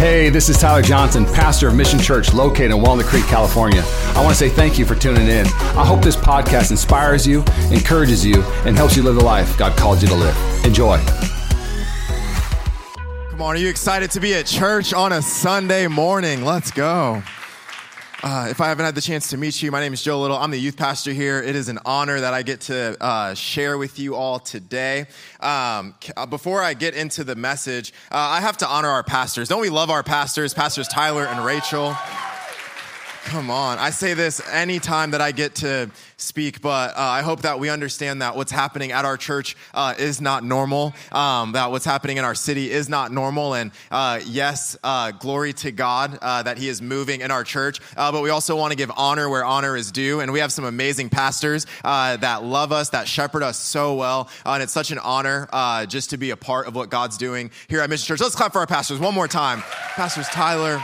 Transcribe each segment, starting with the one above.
Hey, this is Tyler Johnson, pastor of Mission Church located in Walnut Creek, California. I want to say thank you for tuning in. I hope this podcast inspires you, encourages you, and helps you live the life God called you to live. Enjoy. Come on, are you excited to be at church on a Sunday morning? Let's go. Uh, if I haven't had the chance to meet you, my name is Joe Little. I'm the youth pastor here. It is an honor that I get to uh, share with you all today. Um, uh, before I get into the message, uh, I have to honor our pastors. Don't we love our pastors, Pastors Tyler and Rachel? Come on. I say this anytime that I get to speak, but uh, I hope that we understand that what's happening at our church uh, is not normal, um, that what's happening in our city is not normal. And uh, yes, uh, glory to God uh, that He is moving in our church, uh, but we also want to give honor where honor is due. And we have some amazing pastors that love us, that shepherd us so well. and it's such an honor just to be a part of what God's doing here at Mission Church. Let's clap for our pastors one more time. Pastors Tyler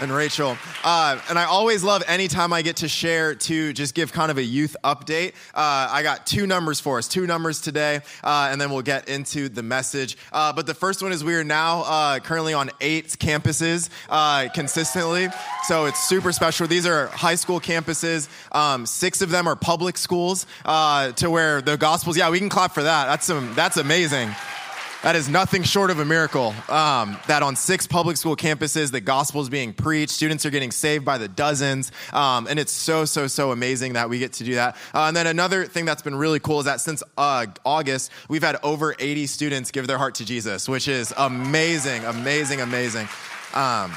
and Rachel. Uh, and I always love anytime I get to share to just give kind of a youth update. Uh, I got two numbers for us, two numbers today, uh, and then we'll get into the message. Uh, but the first one is we are now uh, currently on eight campuses uh, consistently. So it's super special. These are high school campuses. Um, six of them are public schools to where the gospels, yeah, we can clap for that. That's, some, that's amazing. That is nothing short of a miracle. Um, that on six public school campuses, the gospel is being preached. Students are getting saved by the dozens. Um, and it's so, so, so amazing that we get to do that. Uh, and then another thing that's been really cool is that since uh, August, we've had over 80 students give their heart to Jesus, which is amazing, amazing, amazing. Um,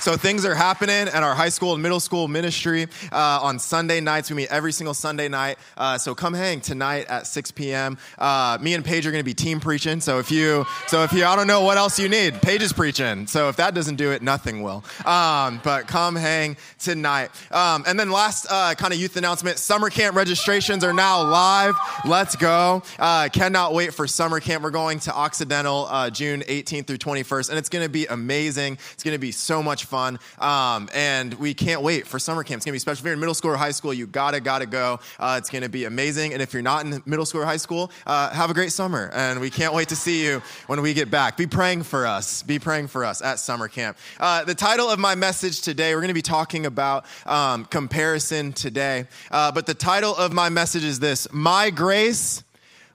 so things are happening at our high school and middle school ministry uh, on Sunday nights. We meet every single Sunday night. Uh, so come hang tonight at 6 p.m. Uh, me and Paige are going to be team preaching. So if you, so if you, I don't know what else you need. Paige is preaching. So if that doesn't do it, nothing will. Um, but come hang tonight. Um, and then last uh, kind of youth announcement: summer camp registrations are now live. Let's go! Uh, cannot wait for summer camp. We're going to Occidental uh, June 18th through 21st, and it's going to be amazing. It's going to be so much fun. Um, and we can't wait for summer camp. It's going to be special. If you're in middle school or high school, you gotta, gotta go. Uh, it's going to be amazing. And if you're not in middle school or high school, uh, have a great summer. And we can't wait to see you when we get back. Be praying for us. Be praying for us at summer camp. Uh, the title of my message today, we're going to be talking about um, comparison today. Uh, but the title of my message is this My Grace,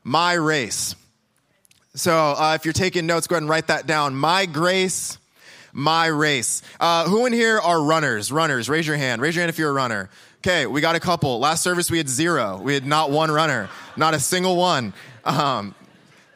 My Race. So uh, if you're taking notes, go ahead and write that down. My grace, my race. Uh, who in here are runners? Runners, raise your hand. Raise your hand if you're a runner. Okay, we got a couple. Last service we had zero. We had not one runner, not a single one. Um,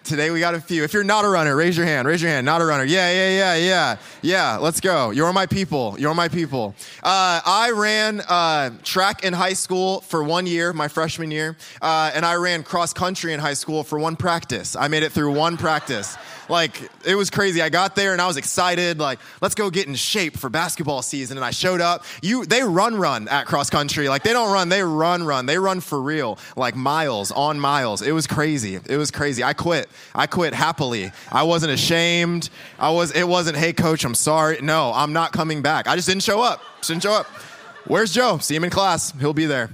Today we got a few. If you're not a runner, raise your hand. Raise your hand. Not a runner. Yeah, yeah, yeah, yeah. Yeah, let's go. You're my people. You're my people. Uh, I ran uh, track in high school for one year, my freshman year, uh, and I ran cross country in high school for one practice. I made it through one practice. Like, it was crazy. I got there and I was excited, like, let's go get in shape for basketball season. And I showed up. You, they run, run at cross country. Like, they don't run, they run, run. They run for real, like miles on miles. It was crazy. It was crazy. I quit. I quit happily. I wasn't ashamed. I was, it wasn't, hey, coach, I'm sorry. No, I'm not coming back. I just didn't show up. Just didn't show up. Where's Joe? See him in class. He'll be there.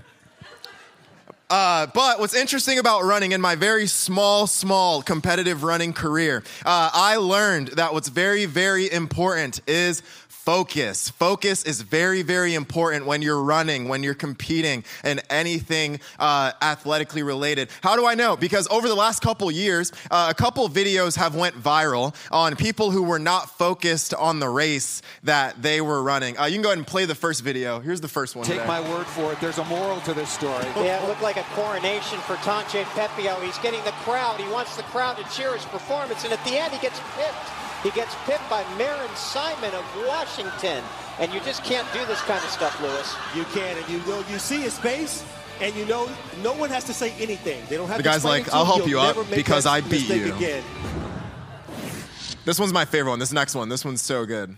Uh, but what's interesting about running in my very small, small competitive running career, uh, I learned that what's very, very important is focus. Focus is very, very important when you're running, when you're competing in anything uh, athletically related. How do I know? Because over the last couple years, uh, a couple videos have went viral on people who were not focused on the race that they were running. Uh, you can go ahead and play the first video. Here's the first one. Take today. my word for it. There's a moral to this story. Yeah, it looked like a coronation for Tanche Pepio. He's getting the crowd. He wants the crowd to cheer his performance, and at the end, he gets pipped. He gets pipped by Marin Simon of Washington. And you just can't do this kind of stuff, Lewis. You can, and you know you see his face, and you know no one has to say anything. They don't have the to guy's like, "I'll help you You'll up because I beat mistake you." Again. This one's my favorite one. This next one. This one's so good.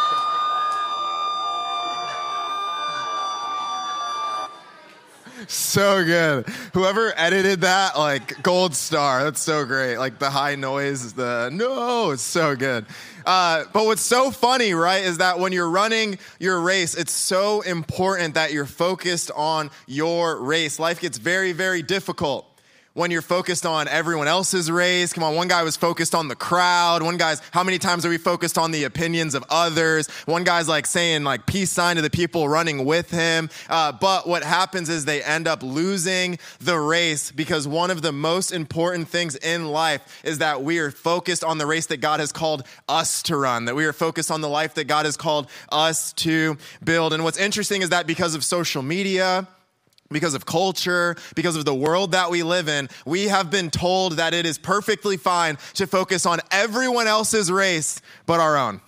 so good. Whoever edited that, like gold star. That's so great. Like the high noise, the no, it's so good. Uh, but what's so funny, right, is that when you're running your race, it's so important that you're focused on your race. Life gets very, very difficult when you're focused on everyone else's race. Come on, one guy was focused on the crowd. One guy's, how many times are we focused on the opinions of others? One guy's like saying like peace sign to the people running with him. Uh, but what happens is they end up losing the race because one of the most important things in life is that we are focused on the race that God has called us to run, that we are focused on the life that God has called us to build. And what's interesting is that because of social media, because of culture, because of the world that we live in, we have been told that it is perfectly fine to focus on everyone else's race but our own.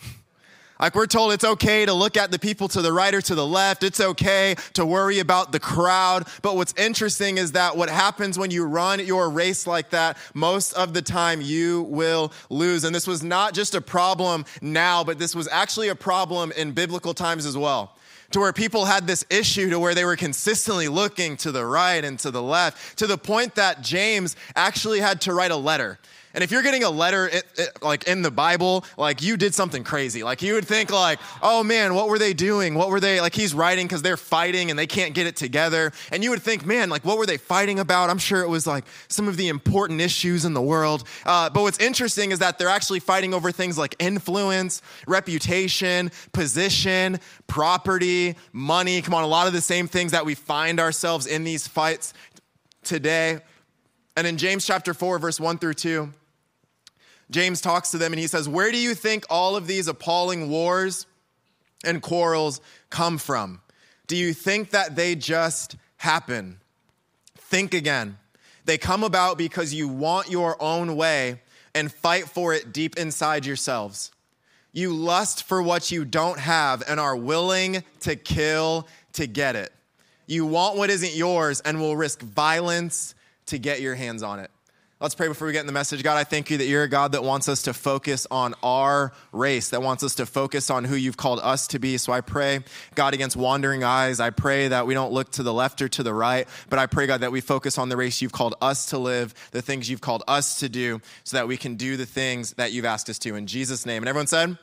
Like we're told it's okay to look at the people to the right or to the left. It's okay to worry about the crowd. But what's interesting is that what happens when you run your race like that, most of the time you will lose. And this was not just a problem now, but this was actually a problem in biblical times as well to where people had this issue to where they were consistently looking to the right and to the left, to the point that James actually had to write a letter. And if you're getting a letter it, it, like in the Bible, like you did something crazy. Like you would think like, oh man, what were they doing? What were they like? He's writing because they're fighting and they can't get it together. And you would think, man, like what were they fighting about? I'm sure it was like some of the important issues in the world. Uh, but what's interesting is that they're actually fighting over things like influence, reputation, position, property, money. Come on, a lot of the same things that we find ourselves in these fights today. And in James chapter 4, verse 1 through 2, James talks to them and he says, Where do you think all of these appalling wars and quarrels come from? Do you think that they just happen? Think again. They come about because you want your own way and fight for it deep inside yourselves. You lust for what you don't have and are willing to kill to get it. You want what isn't yours and will risk violence to get your hands on it. Let's pray before we get in the message. God, I thank you that you're a God that wants us to focus on our race, that wants us to focus on who you've called us to be. So I pray, God, against wandering eyes. I pray that we don't look to the left or to the right, but I pray, God, that we focus on the race you've called us to live, the things you've called us to do, so that we can do the things that you've asked us to. In Jesus' name. And everyone said,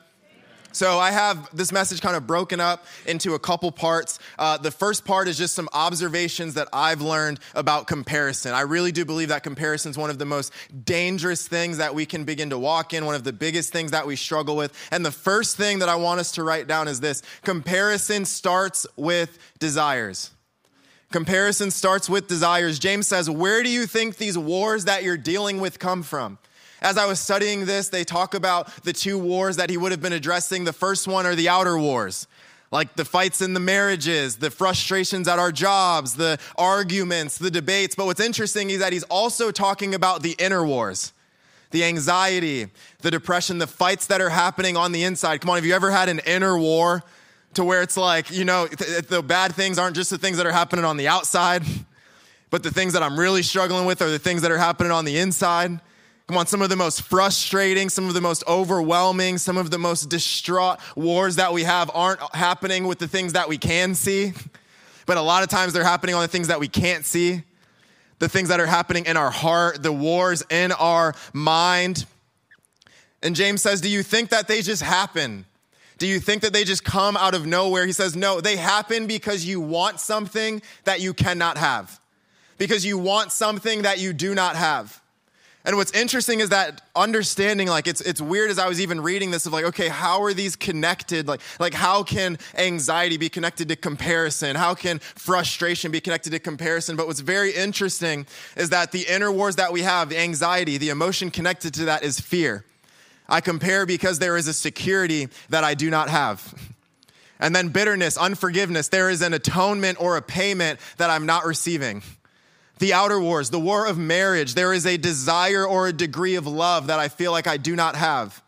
so I have this message kind of broken up into a couple parts. Uh, the first part is just some observations that I've learned about comparison. I really do believe that comparison is one of the most dangerous things that we can begin to walk in, one of the biggest things that we struggle with. And the first thing that I want us to write down is this comparison starts with desires. Comparison starts with desires. James says, Where do you think these wars that you're dealing with come from? As I was studying this, they talk about the two wars that he would have been addressing. The first one are the outer wars, like the fights in the marriages, the frustrations at our jobs, the arguments, the debates. But what's interesting is that he's also talking about the inner wars, the anxiety, the depression, the fights that are happening on the inside. Come on, have you ever had an inner war to where it's like, you know, the bad things aren't just the things that are happening on the outside, but the things that I'm really struggling with are the things that are happening on the inside? Come on, some of the most frustrating, some of the most overwhelming, some of the most distraught wars that we have aren't happening with the things that we can see, but a lot of times they're happening on the things that we can't see, the things that are happening in our heart, the wars in our mind. And James says, Do you think that they just happen? Do you think that they just come out of nowhere? He says, No, they happen because you want something that you cannot have, because you want something that you do not have. And what's interesting is that understanding, like it's it's weird as I was even reading this of like, okay, how are these connected? Like, like how can anxiety be connected to comparison? How can frustration be connected to comparison? But what's very interesting is that the inner wars that we have, the anxiety, the emotion connected to that is fear. I compare because there is a security that I do not have. And then bitterness, unforgiveness, there is an atonement or a payment that I'm not receiving the outer wars, the war of marriage, there is a desire or a degree of love that I feel like I do not have.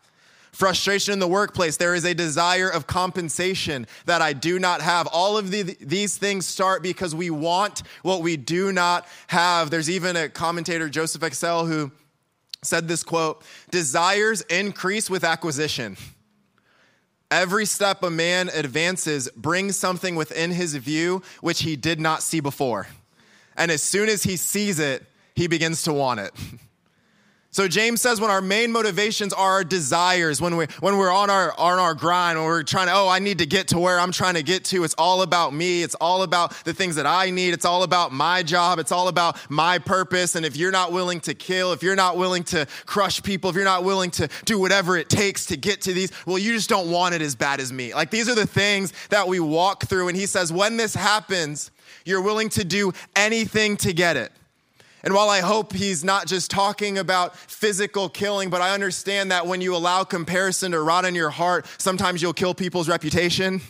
Frustration in the workplace, there is a desire of compensation that I do not have. All of the, these things start because we want what we do not have. There's even a commentator, Joseph Exell, who said this quote Desires increase with acquisition. Every step a man advances brings something within his view which he did not see before. And as soon as he sees it, he begins to want it. So James says when our main motivations are our desires, when we when we're on our on our grind, when we're trying to, oh, I need to get to where I'm trying to get to. It's all about me. It's all about the things that I need. It's all about my job. It's all about my purpose. And if you're not willing to kill, if you're not willing to crush people, if you're not willing to do whatever it takes to get to these, well, you just don't want it as bad as me. Like these are the things that we walk through. And he says, when this happens, you're willing to do anything to get it. And while I hope he's not just talking about physical killing, but I understand that when you allow comparison to rot in your heart, sometimes you'll kill people's reputation.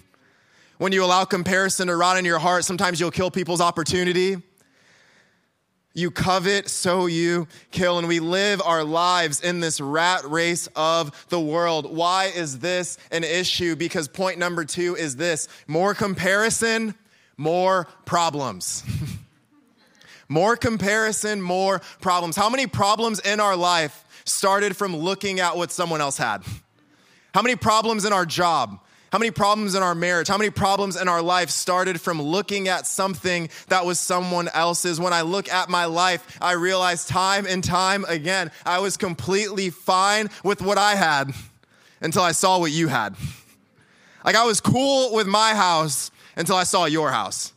When you allow comparison to rot in your heart, sometimes you'll kill people's opportunity. You covet, so you kill. And we live our lives in this rat race of the world. Why is this an issue? Because point number two is this more comparison, more problems. More comparison, more problems. How many problems in our life started from looking at what someone else had? How many problems in our job? How many problems in our marriage? How many problems in our life started from looking at something that was someone else's? When I look at my life, I realize time and time again, I was completely fine with what I had until I saw what you had. Like I was cool with my house until I saw your house.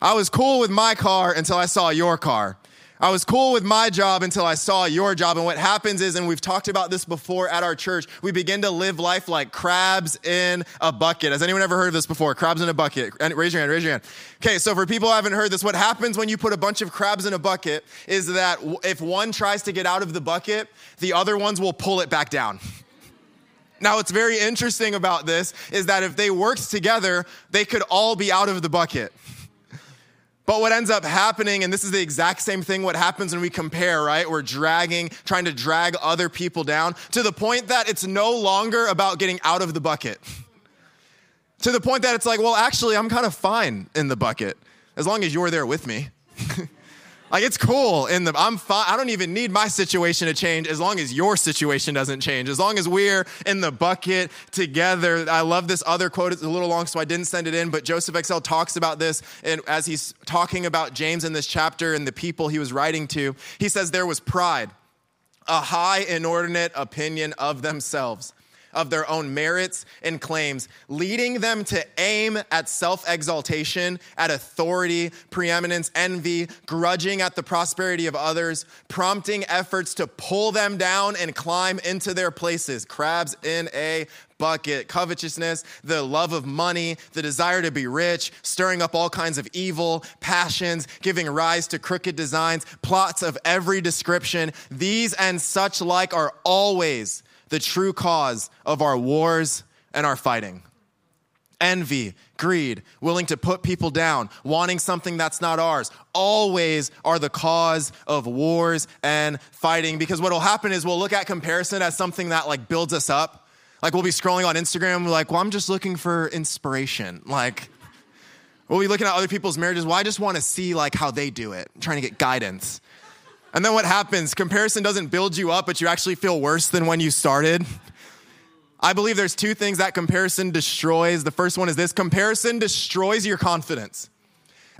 I was cool with my car until I saw your car. I was cool with my job until I saw your job. And what happens is, and we've talked about this before at our church, we begin to live life like crabs in a bucket. Has anyone ever heard of this before? Crabs in a bucket. Raise your hand, raise your hand. Okay, so for people who haven't heard this, what happens when you put a bunch of crabs in a bucket is that if one tries to get out of the bucket, the other ones will pull it back down. Now, what's very interesting about this is that if they worked together, they could all be out of the bucket. But what ends up happening, and this is the exact same thing what happens when we compare, right? We're dragging, trying to drag other people down to the point that it's no longer about getting out of the bucket. to the point that it's like, well, actually, I'm kind of fine in the bucket as long as you're there with me. Like it's cool in the I'm fine. I don't even need my situation to change as long as your situation doesn't change. As long as we're in the bucket together. I love this other quote. It's a little long, so I didn't send it in, but Joseph Exell talks about this and as he's talking about James in this chapter and the people he was writing to. He says there was pride, a high inordinate opinion of themselves of their own merits and claims, leading them to aim at self exaltation, at authority, preeminence, envy, grudging at the prosperity of others, prompting efforts to pull them down and climb into their places. Crabs in a bucket, covetousness, the love of money, the desire to be rich, stirring up all kinds of evil, passions, giving rise to crooked designs, plots of every description. These and such like are always the true cause of our wars and our fighting. Envy, greed, willing to put people down, wanting something that's not ours, always are the cause of wars and fighting. Because what will happen is we'll look at comparison as something that like builds us up. Like we'll be scrolling on Instagram, like, well, I'm just looking for inspiration. Like, we'll be looking at other people's marriages. Well, I just want to see like how they do it, I'm trying to get guidance. And then what happens? Comparison doesn't build you up, but you actually feel worse than when you started. I believe there's two things that comparison destroys. The first one is this comparison destroys your confidence.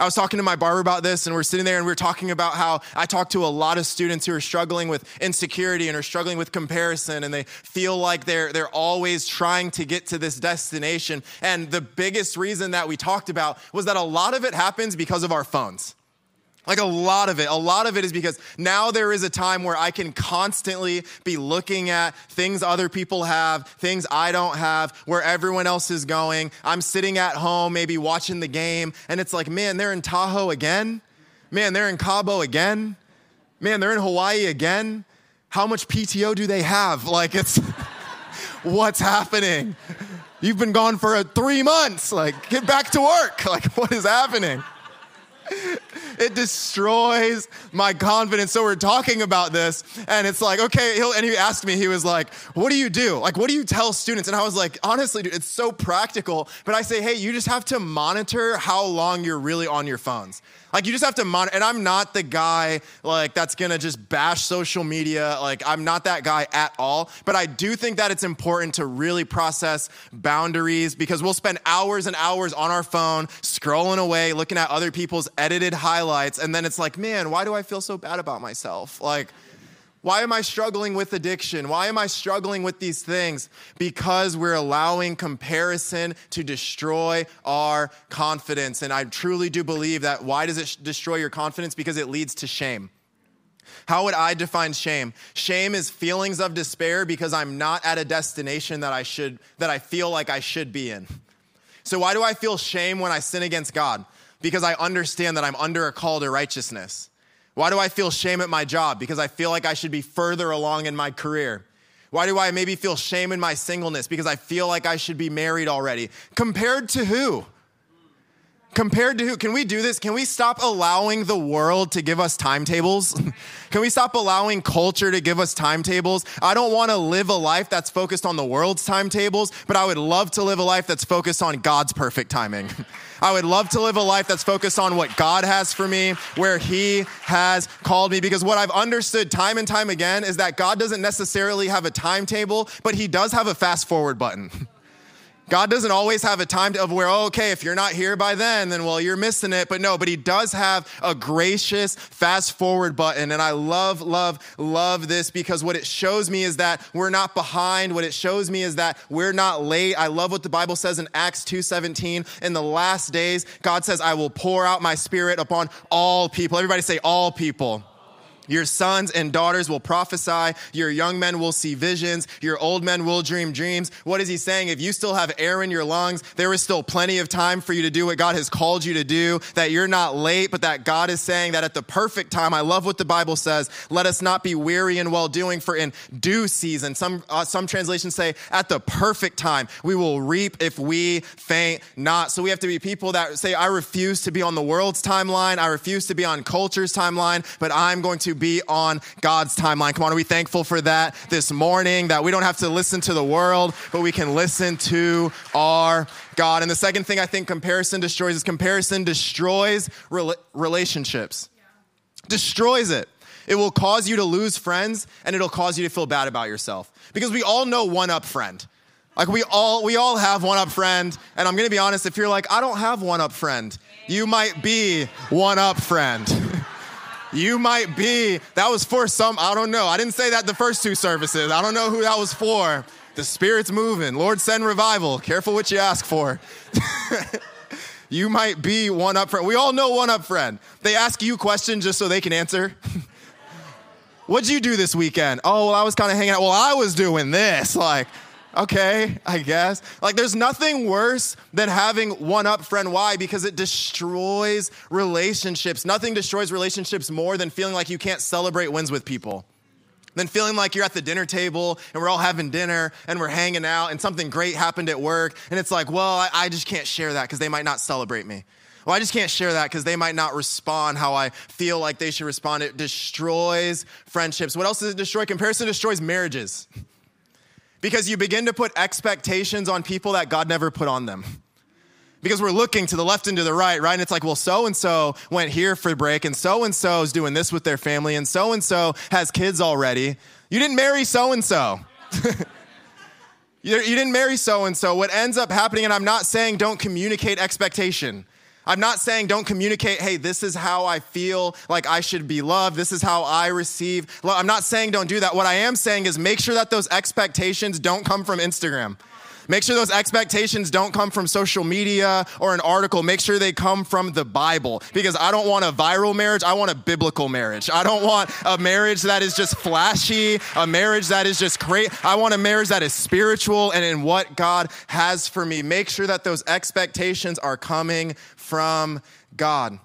I was talking to my barber about this, and we're sitting there and we are talking about how I talk to a lot of students who are struggling with insecurity and are struggling with comparison, and they feel like they're, they're always trying to get to this destination. And the biggest reason that we talked about was that a lot of it happens because of our phones. Like a lot of it. A lot of it is because now there is a time where I can constantly be looking at things other people have, things I don't have, where everyone else is going. I'm sitting at home, maybe watching the game, and it's like, man, they're in Tahoe again. Man, they're in Cabo again. Man, they're in Hawaii again. How much PTO do they have? Like, it's what's happening? You've been gone for uh, three months. Like, get back to work. Like, what is happening? it destroys my confidence. So we're talking about this, and it's like, okay, and he asked me, he was like, what do you do? Like, what do you tell students? And I was like, honestly, dude, it's so practical. But I say, hey, you just have to monitor how long you're really on your phones. Like you just have to monitor. And I'm not the guy like that's gonna just bash social media. Like I'm not that guy at all. But I do think that it's important to really process boundaries because we'll spend hours and hours on our phone scrolling away, looking at other people's edited highlights highlights, and then it's like, man, why do I feel so bad about myself? Like, why am I struggling with addiction? Why am I struggling with these things? Because we're allowing comparison to destroy our confidence. And I truly do believe that why does it destroy your confidence? Because it leads to shame. How would I define shame? Shame is feelings of despair because I'm not at a destination that I should that I feel like I should be in. So why do I feel shame when I sin against God? Because I understand that I'm under a call to righteousness. Why do I feel shame at my job? Because I feel like I should be further along in my career. Why do I maybe feel shame in my singleness? Because I feel like I should be married already. Compared to who? Compared to who? Can we do this? Can we stop allowing the world to give us timetables? Can we stop allowing culture to give us timetables? I don't want to live a life that's focused on the world's timetables, but I would love to live a life that's focused on God's perfect timing. I would love to live a life that's focused on what God has for me, where He has called me. Because what I've understood time and time again is that God doesn't necessarily have a timetable, but He does have a fast forward button. God doesn't always have a time of where, oh, okay, if you're not here by then, then well, you're missing it. But no, but He does have a gracious fast forward button. And I love, love, love this because what it shows me is that we're not behind. What it shows me is that we're not late. I love what the Bible says in Acts 2:17. In the last days, God says, I will pour out my spirit upon all people. Everybody say, all people. Your sons and daughters will prophesy. Your young men will see visions. Your old men will dream dreams. What is he saying? If you still have air in your lungs, there is still plenty of time for you to do what God has called you to do, that you're not late, but that God is saying that at the perfect time, I love what the Bible says, let us not be weary in well doing, for in due season, some, uh, some translations say, at the perfect time, we will reap if we faint not. So we have to be people that say, I refuse to be on the world's timeline. I refuse to be on culture's timeline, but I'm going to be on God's timeline. Come on, are we thankful for that this morning? That we don't have to listen to the world, but we can listen to our God. And the second thing I think comparison destroys is comparison destroys relationships. Destroys it. It will cause you to lose friends and it'll cause you to feel bad about yourself. Because we all know one up friend. Like we all we all have one up friend, and I'm gonna be honest, if you're like, I don't have one up friend, you might be one up friend. You might be, that was for some, I don't know. I didn't say that the first two services. I don't know who that was for. The Spirit's moving. Lord, send revival. Careful what you ask for. you might be one up friend. We all know one up friend. They ask you questions just so they can answer. What'd you do this weekend? Oh, well, I was kind of hanging out. Well, I was doing this. Like, okay, I guess. Like, there's nothing worse than having one up friend. Why? Because it destroys relationships. Nothing destroys relationships more than feeling like you can't celebrate wins with people. Than feeling like you're at the dinner table and we're all having dinner and we're hanging out and something great happened at work and it's like, well, I, I just can't share that because they might not celebrate me. Well, I just can't share that because they might not respond how I feel like they should respond. It destroys friendships. What else does it destroy? Comparison destroys marriages. Because you begin to put expectations on people that God never put on them. Because we're looking to the left and to the right, right? And it's like, well, so and so went here for break, and so and so is doing this with their family, and so and so has kids already. You didn't marry so and so. You didn't marry so and so. What ends up happening, and I'm not saying don't communicate expectation. I'm not saying don't communicate, hey, this is how I feel like I should be loved. This is how I receive. I'm not saying don't do that. What I am saying is make sure that those expectations don't come from Instagram. Make sure those expectations don't come from social media or an article. Make sure they come from the Bible because I don't want a viral marriage. I want a biblical marriage. I don't want a marriage that is just flashy, a marriage that is just great. I want a marriage that is spiritual and in what God has for me. Make sure that those expectations are coming from God.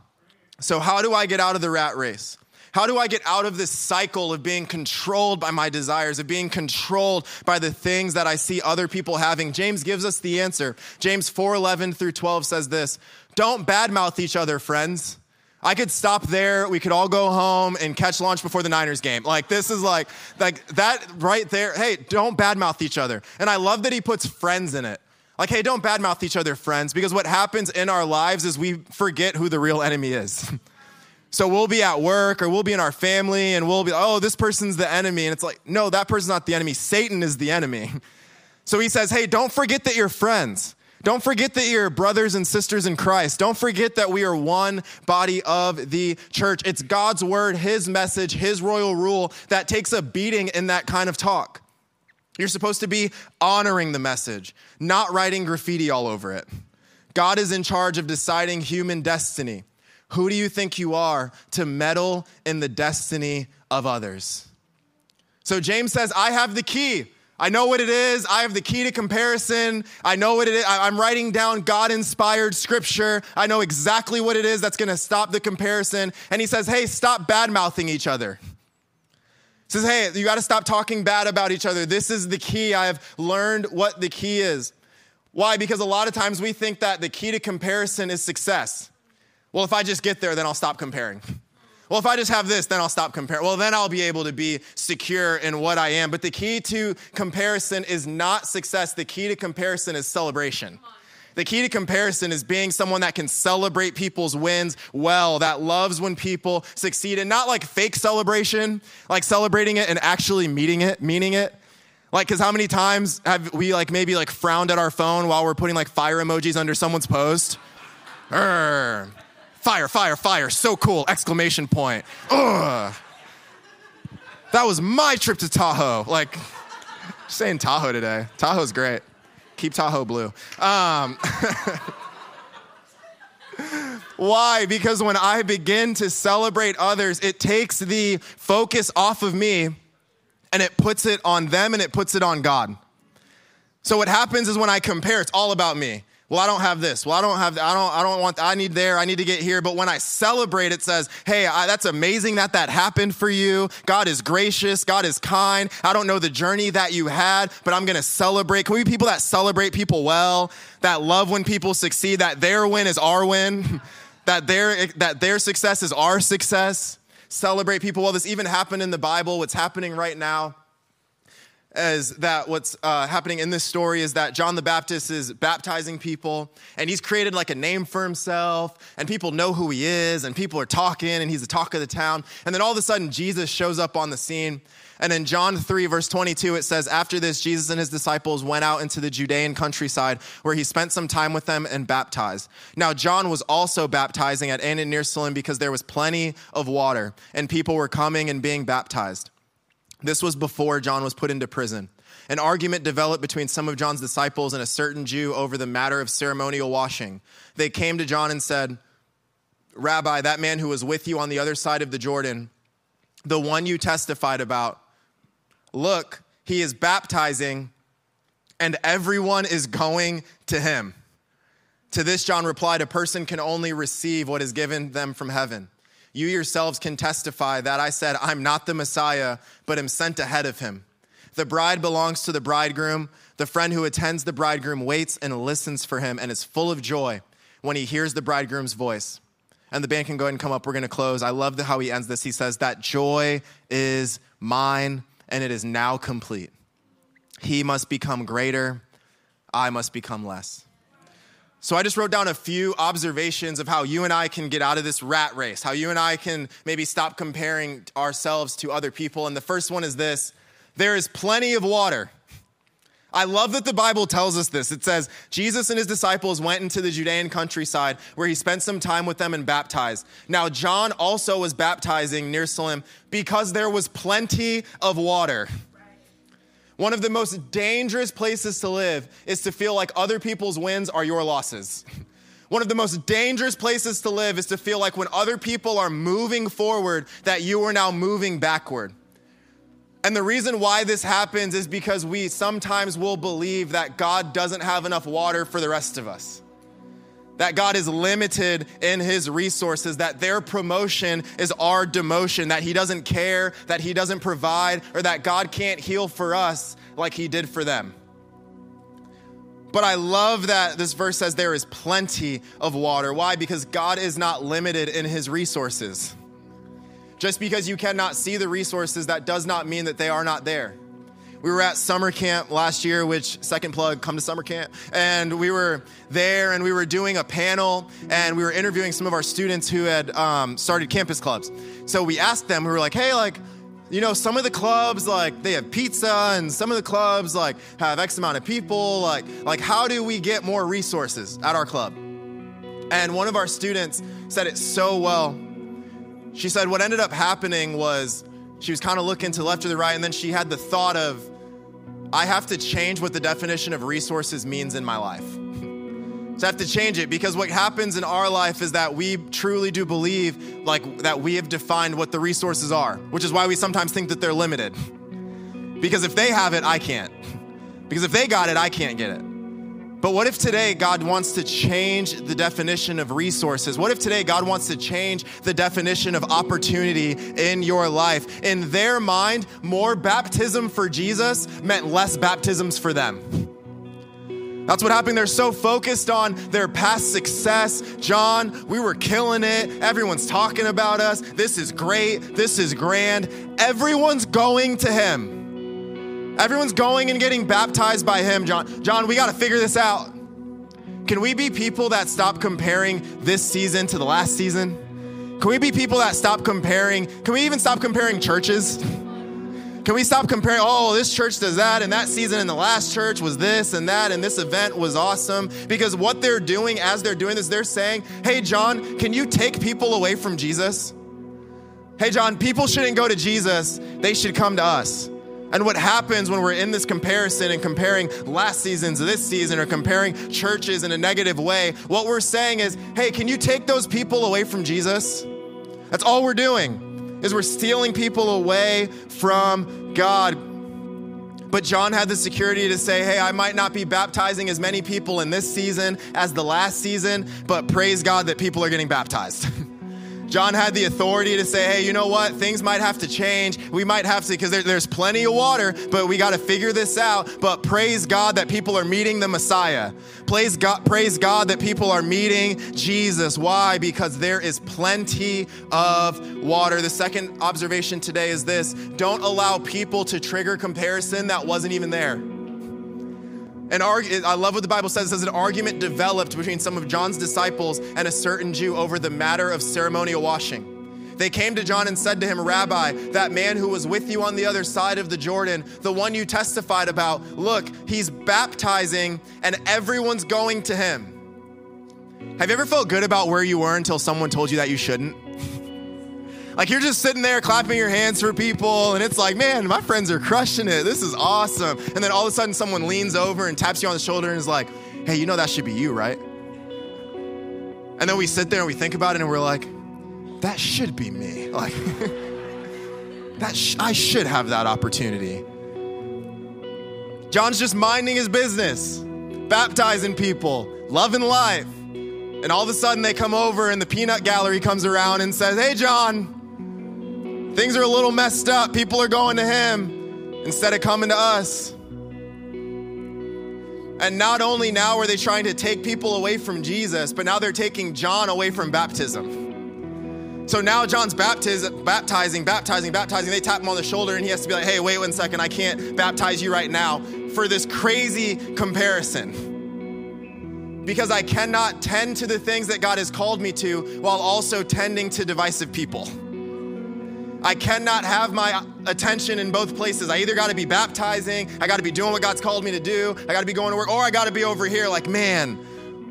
So, how do I get out of the rat race? How do I get out of this cycle of being controlled by my desires, of being controlled by the things that I see other people having? James gives us the answer. James 4:11 through 12 says this: Don't badmouth each other, friends. I could stop there. We could all go home and catch lunch before the Niners game. Like this is like like that right there. Hey, don't badmouth each other. And I love that he puts friends in it. Like, hey, don't badmouth each other, friends, because what happens in our lives is we forget who the real enemy is. so we'll be at work or we'll be in our family and we'll be, oh, this person's the enemy. And it's like, no, that person's not the enemy. Satan is the enemy. So he says, hey, don't forget that you're friends. Don't forget that you're brothers and sisters in Christ. Don't forget that we are one body of the church. It's God's word, His message, His royal rule that takes a beating in that kind of talk. You're supposed to be honoring the message, not writing graffiti all over it. God is in charge of deciding human destiny. Who do you think you are to meddle in the destiny of others? So James says, I have the key. I know what it is. I have the key to comparison. I know what it is. I'm writing down God inspired scripture. I know exactly what it is that's going to stop the comparison. And he says, Hey, stop bad mouthing each other. He says, Hey, you got to stop talking bad about each other. This is the key. I have learned what the key is. Why? Because a lot of times we think that the key to comparison is success. Well, if I just get there, then I'll stop comparing. Well, if I just have this, then I'll stop comparing. Well, then I'll be able to be secure in what I am. But the key to comparison is not success. The key to comparison is celebration. The key to comparison is being someone that can celebrate people's wins well, that loves when people succeed, and not like fake celebration, like celebrating it and actually meeting it, meaning it. Like, cause how many times have we like maybe like frowned at our phone while we're putting like fire emojis under someone's post? Urgh. Fire, fire, fire. So cool. Exclamation point. Ugh. That was my trip to Tahoe. Like, saying Tahoe today. Tahoe's great. Keep Tahoe blue. Um, why? Because when I begin to celebrate others, it takes the focus off of me and it puts it on them and it puts it on God. So what happens is when I compare, it's all about me well i don't have this. Well i don't have i don't i don't want i need there. I need to get here. But when i celebrate it says hey I, that's amazing that that happened for you. God is gracious. God is kind. I don't know the journey that you had but i'm gonna celebrate. Can we be people that celebrate people well that love when people succeed that their win is our win that their that their success is our success? Celebrate people well. This even happened in the bible. What's happening right now is that what's uh, happening in this story is that John the Baptist is baptizing people and he's created like a name for himself and people know who he is and people are talking and he's the talk of the town. And then all of a sudden, Jesus shows up on the scene. And in John 3, verse 22, it says, After this, Jesus and his disciples went out into the Judean countryside where he spent some time with them and baptized. Now, John was also baptizing at Aenon near Salim because there was plenty of water and people were coming and being baptized. This was before John was put into prison. An argument developed between some of John's disciples and a certain Jew over the matter of ceremonial washing. They came to John and said, Rabbi, that man who was with you on the other side of the Jordan, the one you testified about, look, he is baptizing and everyone is going to him. To this, John replied, A person can only receive what is given them from heaven. You yourselves can testify that I said, I'm not the Messiah, but am sent ahead of him. The bride belongs to the bridegroom. The friend who attends the bridegroom waits and listens for him and is full of joy when he hears the bridegroom's voice. And the band can go ahead and come up. We're going to close. I love how he ends this. He says, That joy is mine and it is now complete. He must become greater, I must become less. So I just wrote down a few observations of how you and I can get out of this rat race, how you and I can maybe stop comparing ourselves to other people. And the first one is this there is plenty of water. I love that the Bible tells us this. It says, Jesus and his disciples went into the Judean countryside where he spent some time with them and baptized. Now, John also was baptizing near Salim because there was plenty of water. One of the most dangerous places to live is to feel like other people's wins are your losses. One of the most dangerous places to live is to feel like when other people are moving forward, that you are now moving backward. And the reason why this happens is because we sometimes will believe that God doesn't have enough water for the rest of us that God is limited in his resources, that their promotion is our demotion, that he doesn't care, that he doesn't provide, or that God can't heal for us like he did for them. But I love that this verse says there is plenty of water. Why? Because God is not limited in his resources. Just because you cannot see the resources, that does not mean that they are not there we were at summer camp last year, which second plug, come to summer camp. And we were there and we were doing a panel and we were interviewing some of our students who had um, started campus clubs. So we asked them, we were like, hey, like, you know, some of the clubs like they have pizza and some of the clubs like have X amount of people. Like, like how do we get more resources at our club? And one of our students said it so well. She said what ended up happening was she was kind of looking to left or the right, and then she had the thought of, I have to change what the definition of resources means in my life. So I have to change it because what happens in our life is that we truly do believe like that we have defined what the resources are, which is why we sometimes think that they're limited. Because if they have it, I can't. Because if they got it, I can't get it. But what if today God wants to change the definition of resources? What if today God wants to change the definition of opportunity in your life? In their mind, more baptism for Jesus meant less baptisms for them. That's what happened. They're so focused on their past success. John, we were killing it. Everyone's talking about us. This is great. This is grand. Everyone's going to him. Everyone's going and getting baptized by him, John. John, we got to figure this out. Can we be people that stop comparing this season to the last season? Can we be people that stop comparing? Can we even stop comparing churches? Can we stop comparing? Oh, this church does that, and that season in the last church was this and that, and this event was awesome. Because what they're doing as they're doing this, they're saying, Hey, John, can you take people away from Jesus? Hey, John, people shouldn't go to Jesus, they should come to us. And what happens when we're in this comparison and comparing last season to this season or comparing churches in a negative way, what we're saying is, hey, can you take those people away from Jesus? That's all we're doing is we're stealing people away from God. But John had the security to say, hey, I might not be baptizing as many people in this season as the last season, but praise God that people are getting baptized. John had the authority to say, hey, you know what? Things might have to change. We might have to, because there, there's plenty of water, but we got to figure this out. But praise God that people are meeting the Messiah. Praise God, praise God that people are meeting Jesus. Why? Because there is plenty of water. The second observation today is this don't allow people to trigger comparison that wasn't even there. An arg- I love what the Bible says. It says an argument developed between some of John's disciples and a certain Jew over the matter of ceremonial washing. They came to John and said to him, Rabbi, that man who was with you on the other side of the Jordan, the one you testified about, look, he's baptizing and everyone's going to him. Have you ever felt good about where you were until someone told you that you shouldn't? Like you're just sitting there clapping your hands for people, and it's like, man, my friends are crushing it. This is awesome. And then all of a sudden, someone leans over and taps you on the shoulder and is like, hey, you know that should be you, right? And then we sit there and we think about it and we're like, that should be me. Like, that sh- I should have that opportunity. John's just minding his business, baptizing people, loving life. And all of a sudden they come over and the peanut gallery comes around and says, Hey, John, Things are a little messed up. People are going to him instead of coming to us. And not only now are they trying to take people away from Jesus, but now they're taking John away from baptism. So now John's baptiz- baptizing, baptizing, baptizing. They tap him on the shoulder and he has to be like, hey, wait one second, I can't baptize you right now for this crazy comparison. Because I cannot tend to the things that God has called me to while also tending to divisive people. I cannot have my attention in both places. I either got to be baptizing, I got to be doing what God's called me to do, I got to be going to work, or I got to be over here like, man,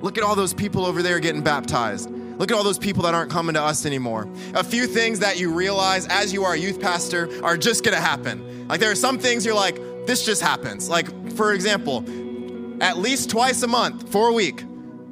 look at all those people over there getting baptized. Look at all those people that aren't coming to us anymore. A few things that you realize as you are a youth pastor are just gonna happen. Like, there are some things you're like, this just happens. Like, for example, at least twice a month for a week,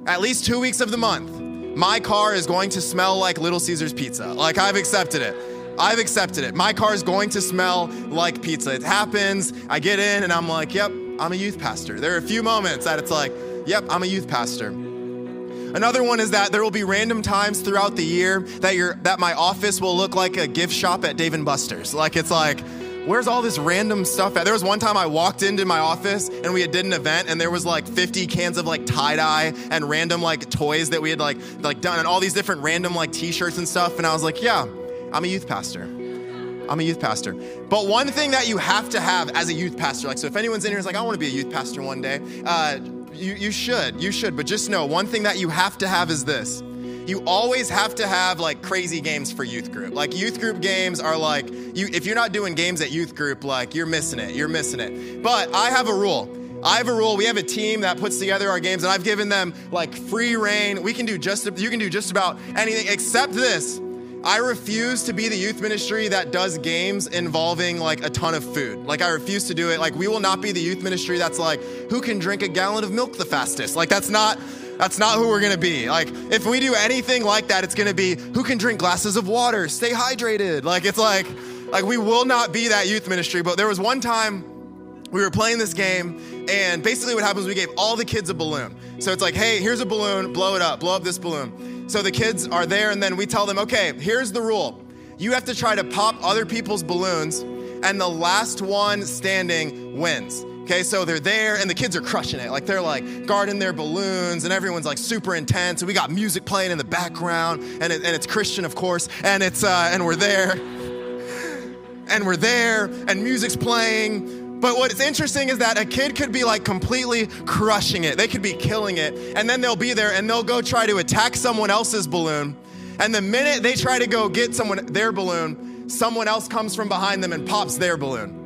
at least two weeks of the month, my car is going to smell like Little Caesars pizza. Like, I've accepted it. I've accepted it. My car is going to smell like pizza. It happens. I get in and I'm like, yep, I'm a youth pastor. There are a few moments that it's like, yep, I'm a youth pastor. Another one is that there will be random times throughout the year that your that my office will look like a gift shop at Dave and Buster's. Like it's like where's all this random stuff at? There was one time I walked into my office and we had did an event and there was like 50 cans of like tie-dye and random like toys that we had like like done and all these different random like t-shirts and stuff and I was like, yeah, I'm a youth pastor. I'm a youth pastor. But one thing that you have to have as a youth pastor, like, so if anyone's in here is like, I want to be a youth pastor one day, uh, you, you should, you should. But just know one thing that you have to have is this you always have to have like crazy games for youth group. Like youth group games are like you if you're not doing games at youth group, like you're missing it. You're missing it. But I have a rule. I have a rule. We have a team that puts together our games, and I've given them like free reign. We can do just you can do just about anything except this. I refuse to be the youth ministry that does games involving like a ton of food. Like I refuse to do it. Like we will not be the youth ministry that's like who can drink a gallon of milk the fastest. Like that's not that's not who we're gonna be. Like if we do anything like that, it's gonna be who can drink glasses of water, stay hydrated. Like it's like like we will not be that youth ministry. But there was one time we were playing this game, and basically what happens, we gave all the kids a balloon. So it's like, hey, here's a balloon, blow it up, blow up this balloon. So the kids are there, and then we tell them, okay, here's the rule. You have to try to pop other people's balloons, and the last one standing wins. Okay, so they're there and the kids are crushing it. Like they're like guarding their balloons and everyone's like super intense. And we got music playing in the background and, it, and it's Christian, of course. And it's, uh, and we're there. And we're there and music's playing but what's interesting is that a kid could be like completely crushing it. They could be killing it. And then they'll be there and they'll go try to attack someone else's balloon. And the minute they try to go get someone their balloon, someone else comes from behind them and pops their balloon.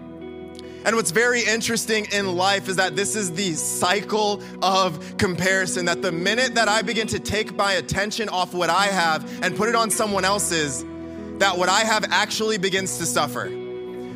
And what's very interesting in life is that this is the cycle of comparison. That the minute that I begin to take my attention off what I have and put it on someone else's, that what I have actually begins to suffer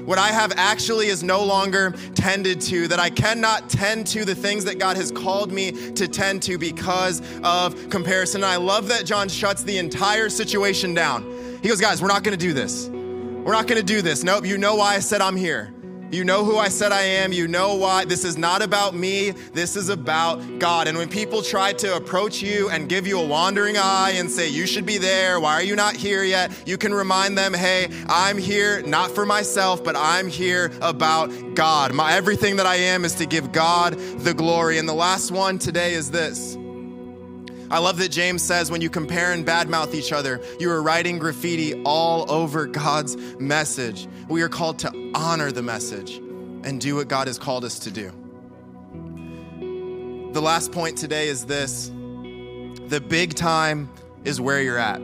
what I have actually is no longer tended to, that I cannot tend to the things that God has called me to tend to because of comparison. And I love that John shuts the entire situation down. He goes, Guys, we're not gonna do this. We're not gonna do this. Nope, you know why I said I'm here. You know who I said I am. You know why. This is not about me. This is about God. And when people try to approach you and give you a wandering eye and say, you should be there, why are you not here yet? You can remind them, hey, I'm here not for myself, but I'm here about God. My, everything that I am is to give God the glory. And the last one today is this. I love that James says when you compare and badmouth each other, you are writing graffiti all over God's message. We are called to honor the message and do what God has called us to do. The last point today is this the big time is where you're at.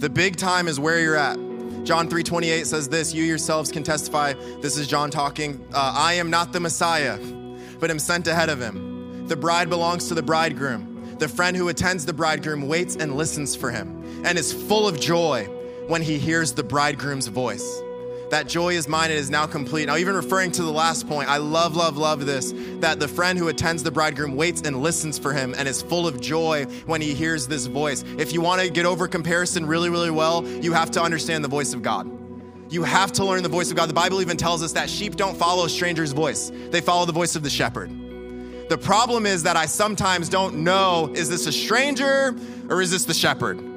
The big time is where you're at. John 3:28 says this, you yourselves can testify. This is John talking. Uh, I am not the Messiah, but am sent ahead of him. The bride belongs to the bridegroom. The friend who attends the bridegroom waits and listens for him and is full of joy when he hears the bridegroom's voice. That joy is mine and is now complete. Now, even referring to the last point, I love, love, love this that the friend who attends the bridegroom waits and listens for him and is full of joy when he hears this voice. If you want to get over comparison really, really well, you have to understand the voice of God. You have to learn the voice of God. The Bible even tells us that sheep don't follow a stranger's voice, they follow the voice of the shepherd. The problem is that I sometimes don't know is this a stranger or is this the shepherd?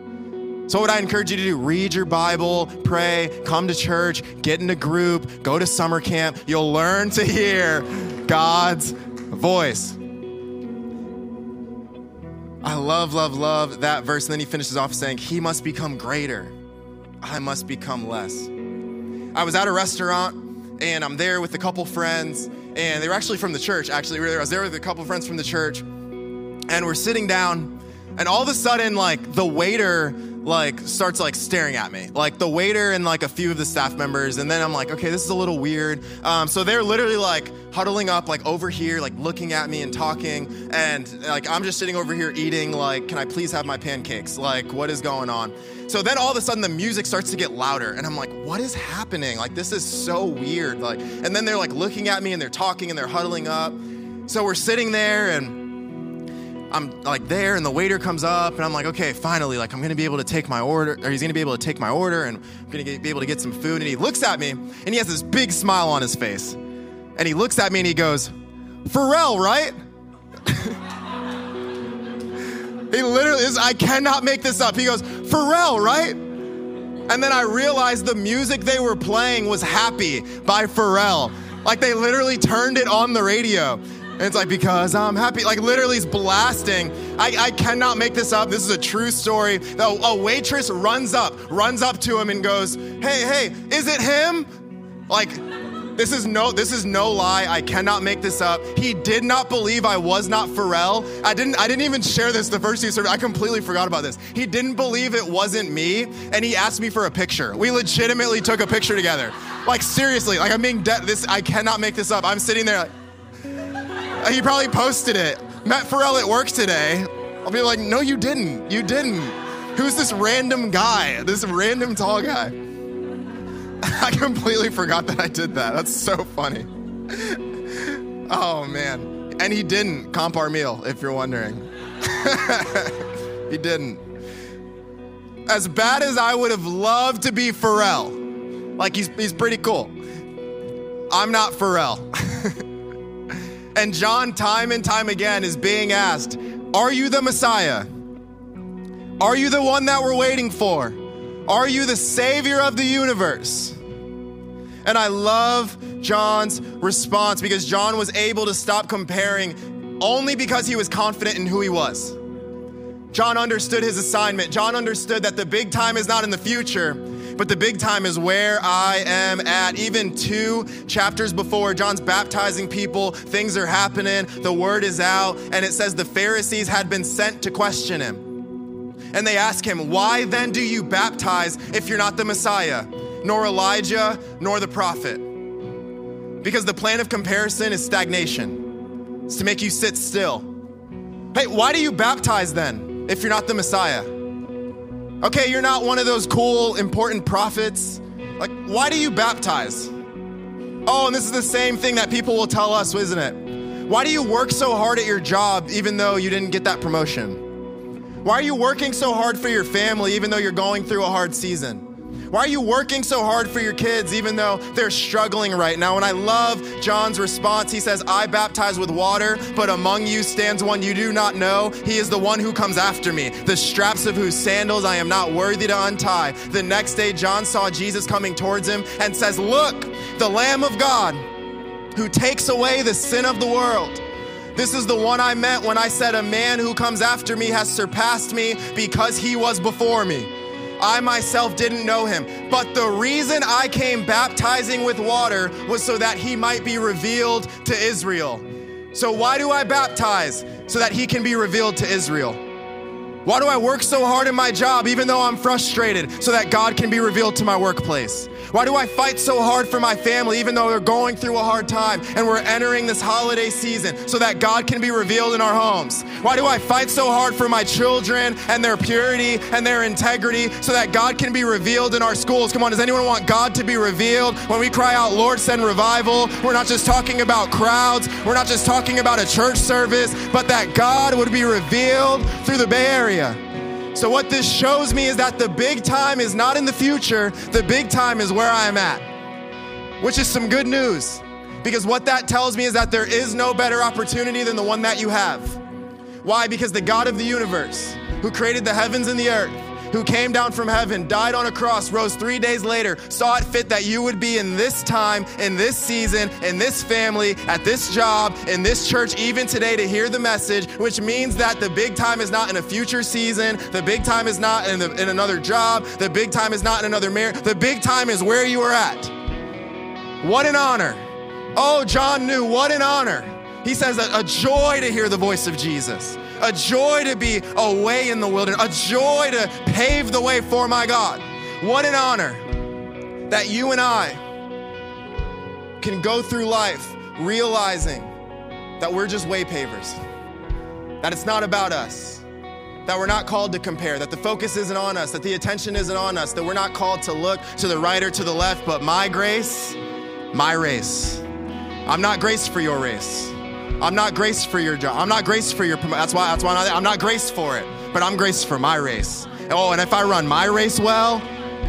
So, what I encourage you to do, read your Bible, pray, come to church, get in a group, go to summer camp. You'll learn to hear God's voice. I love, love, love that verse. And then he finishes off saying, He must become greater, I must become less. I was at a restaurant and I'm there with a couple friends and they were actually from the church. Actually, I was there with a couple friends from the church, and we're sitting down, and all of a sudden, like the waiter like starts like staring at me like the waiter and like a few of the staff members and then i'm like okay this is a little weird um, so they're literally like huddling up like over here like looking at me and talking and like i'm just sitting over here eating like can i please have my pancakes like what is going on so then all of a sudden the music starts to get louder and I'm like, what is happening? Like this is so weird. Like, and then they're like looking at me and they're talking and they're huddling up. So we're sitting there and I'm like there and the waiter comes up and I'm like, okay, finally, like I'm gonna be able to take my order, or he's gonna be able to take my order and I'm gonna get, be able to get some food. And he looks at me and he has this big smile on his face. And he looks at me and he goes, Pharrell, right? He literally is, I cannot make this up. He goes, Pharrell, right? And then I realized the music they were playing was Happy by Pharrell. Like they literally turned it on the radio. It's like, because I'm happy. Like literally is blasting. I, I cannot make this up. This is a true story. A, a waitress runs up, runs up to him and goes, hey, hey, is it him? Like, This is no this is no lie. I cannot make this up. He did not believe I was not Pharrell. I didn't I didn't even share this the first two. I completely forgot about this. He didn't believe it wasn't me and he asked me for a picture. We legitimately took a picture together. Like seriously, like I'm being dead this I cannot make this up. I'm sitting there like Uh, he probably posted it. Met Pharrell at work today. I'll be like, "No you didn't. You didn't." Who's this random guy? This random tall guy? I completely forgot that I did that. That's so funny. Oh man. And he didn't comp our meal, if you're wondering. he didn't. As bad as I would have loved to be Pharrell, like he's, he's pretty cool, I'm not Pharrell. And John, time and time again, is being asked Are you the Messiah? Are you the one that we're waiting for? Are you the Savior of the universe? And I love John's response because John was able to stop comparing only because he was confident in who he was. John understood his assignment. John understood that the big time is not in the future, but the big time is where I am at. Even two chapters before, John's baptizing people, things are happening, the word is out, and it says the Pharisees had been sent to question him. And they ask him, Why then do you baptize if you're not the Messiah? nor Elijah, nor the prophet. Because the plan of comparison is stagnation, it's to make you sit still. Hey, why do you baptize then if you're not the Messiah? Okay, you're not one of those cool, important prophets. Like, why do you baptize? Oh, and this is the same thing that people will tell us, isn't it? Why do you work so hard at your job even though you didn't get that promotion? Why are you working so hard for your family even though you're going through a hard season? Why are you working so hard for your kids even though they're struggling right now? And I love John's response. He says, I baptize with water, but among you stands one you do not know. He is the one who comes after me, the straps of whose sandals I am not worthy to untie. The next day, John saw Jesus coming towards him and says, Look, the Lamb of God who takes away the sin of the world. This is the one I meant when I said, A man who comes after me has surpassed me because he was before me. I myself didn't know him. But the reason I came baptizing with water was so that he might be revealed to Israel. So, why do I baptize? So that he can be revealed to Israel. Why do I work so hard in my job even though I'm frustrated? So that God can be revealed to my workplace. Why do I fight so hard for my family even though they're going through a hard time and we're entering this holiday season so that God can be revealed in our homes? Why do I fight so hard for my children and their purity and their integrity so that God can be revealed in our schools? Come on, does anyone want God to be revealed? When we cry out, Lord, send revival, we're not just talking about crowds, we're not just talking about a church service, but that God would be revealed through the Bay Area. So, what this shows me is that the big time is not in the future, the big time is where I am at, which is some good news. Because what that tells me is that there is no better opportunity than the one that you have. Why? Because the God of the universe, who created the heavens and the earth, who came down from heaven, died on a cross, rose three days later, saw it fit that you would be in this time, in this season, in this family, at this job, in this church, even today to hear the message, which means that the big time is not in a future season, the big time is not in, the, in another job, the big time is not in another marriage, the big time is where you are at. What an honor. Oh, John knew, what an honor. He says a, a joy to hear the voice of Jesus a joy to be away in the wilderness, a joy to pave the way for my God. What an honor that you and I can go through life realizing that we're just way pavers, that it's not about us, that we're not called to compare, that the focus isn't on us, that the attention isn't on us, that we're not called to look to the right or to the left, but my grace, my race. I'm not graced for your race. I'm not graced for your job. I'm not graced for your promotion. That's why, that's why I'm not, I'm not graced for it, but I'm graced for my race. Oh, and if I run my race well,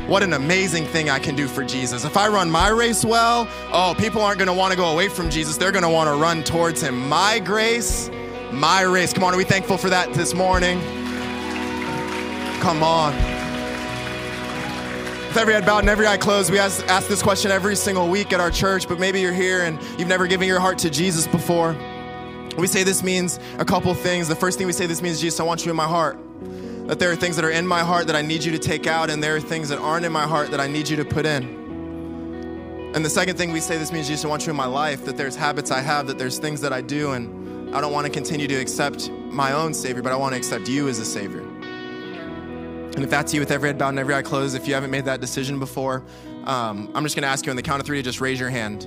what an amazing thing I can do for Jesus. If I run my race well, oh, people aren't going to want to go away from Jesus. They're going to want to run towards him. My grace, my race. Come on, are we thankful for that this morning? Come on. With every head bowed and every eye closed, we ask, ask this question every single week at our church, but maybe you're here and you've never given your heart to Jesus before. We say this means a couple things. The first thing we say this means, Jesus, I want you in my heart. That there are things that are in my heart that I need you to take out, and there are things that aren't in my heart that I need you to put in. And the second thing we say, this means Jesus, I want you in my life, that there's habits I have, that there's things that I do, and I don't want to continue to accept my own Savior, but I want to accept you as a Savior. And if that's you with every head bowed and every eye closed, if you haven't made that decision before, um, I'm just going to ask you on the count of three to just raise your hand.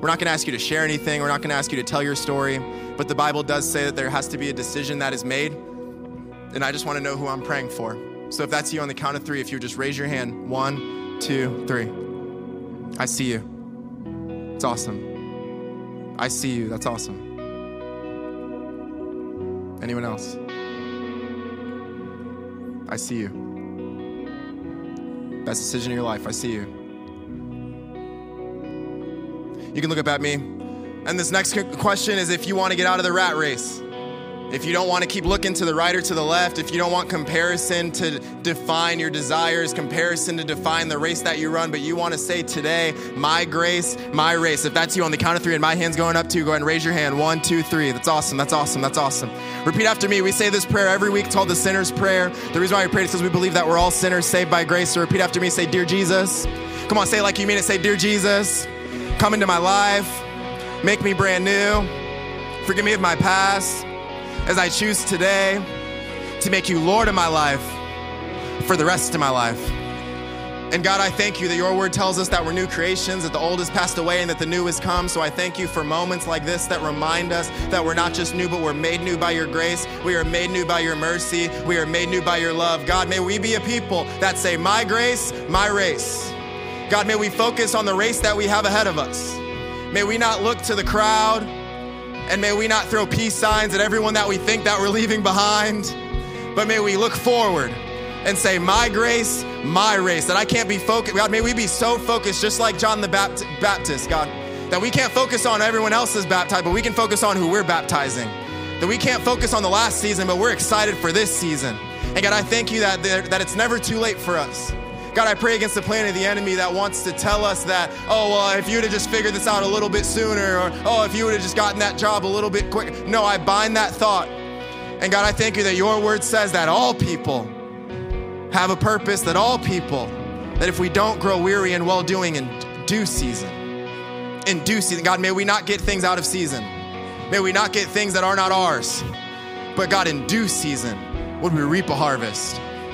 We're not going to ask you to share anything. We're not going to ask you to tell your story. But the Bible does say that there has to be a decision that is made. And I just want to know who I'm praying for. So if that's you on the count of three, if you would just raise your hand one, two, three. I see you. It's awesome. I see you. That's awesome. Anyone else? I see you. Best decision of your life. I see you. You can look up at me. And this next question is if you want to get out of the rat race. If you don't want to keep looking to the right or to the left, if you don't want comparison to define your desires, comparison to define the race that you run, but you want to say today, my grace, my race. If that's you on the count of three and my hand's going up too, go ahead and raise your hand. One, two, three. That's awesome. That's awesome. That's awesome. Repeat after me. We say this prayer every week. It's called the sinner's prayer. The reason why we pray is because we believe that we're all sinners saved by grace. So repeat after me. Say, Dear Jesus. Come on, say it like you mean it. Say, Dear Jesus, come into my life, make me brand new, forgive me of my past as I choose today to make you Lord of my life for the rest of my life. And God, I thank you that your word tells us that we're new creations, that the old has passed away and that the new has come. So I thank you for moments like this that remind us that we're not just new, but we're made new by your grace. We are made new by your mercy. We are made new by your love. God, may we be a people that say, My grace, my race. God, may we focus on the race that we have ahead of us. May we not look to the crowd and may we not throw peace signs at everyone that we think that we're leaving behind, but may we look forward and say, My grace, my race, that I can't be focused. God, may we be so focused, just like John the Baptist, God, that we can't focus on everyone else's baptized, but we can focus on who we're baptizing. That we can't focus on the last season, but we're excited for this season. And God, I thank you that, that it's never too late for us. God, I pray against the plan of the enemy that wants to tell us that, oh, well, if you'd have just figured this out a little bit sooner, or oh, if you would have just gotten that job a little bit quicker. No, I bind that thought. And God, I thank you that your word says that all people have a purpose, that all people, that if we don't grow weary in well doing in due season, in due season, God, may we not get things out of season. May we not get things that are not ours. But God, in due season, would we reap a harvest?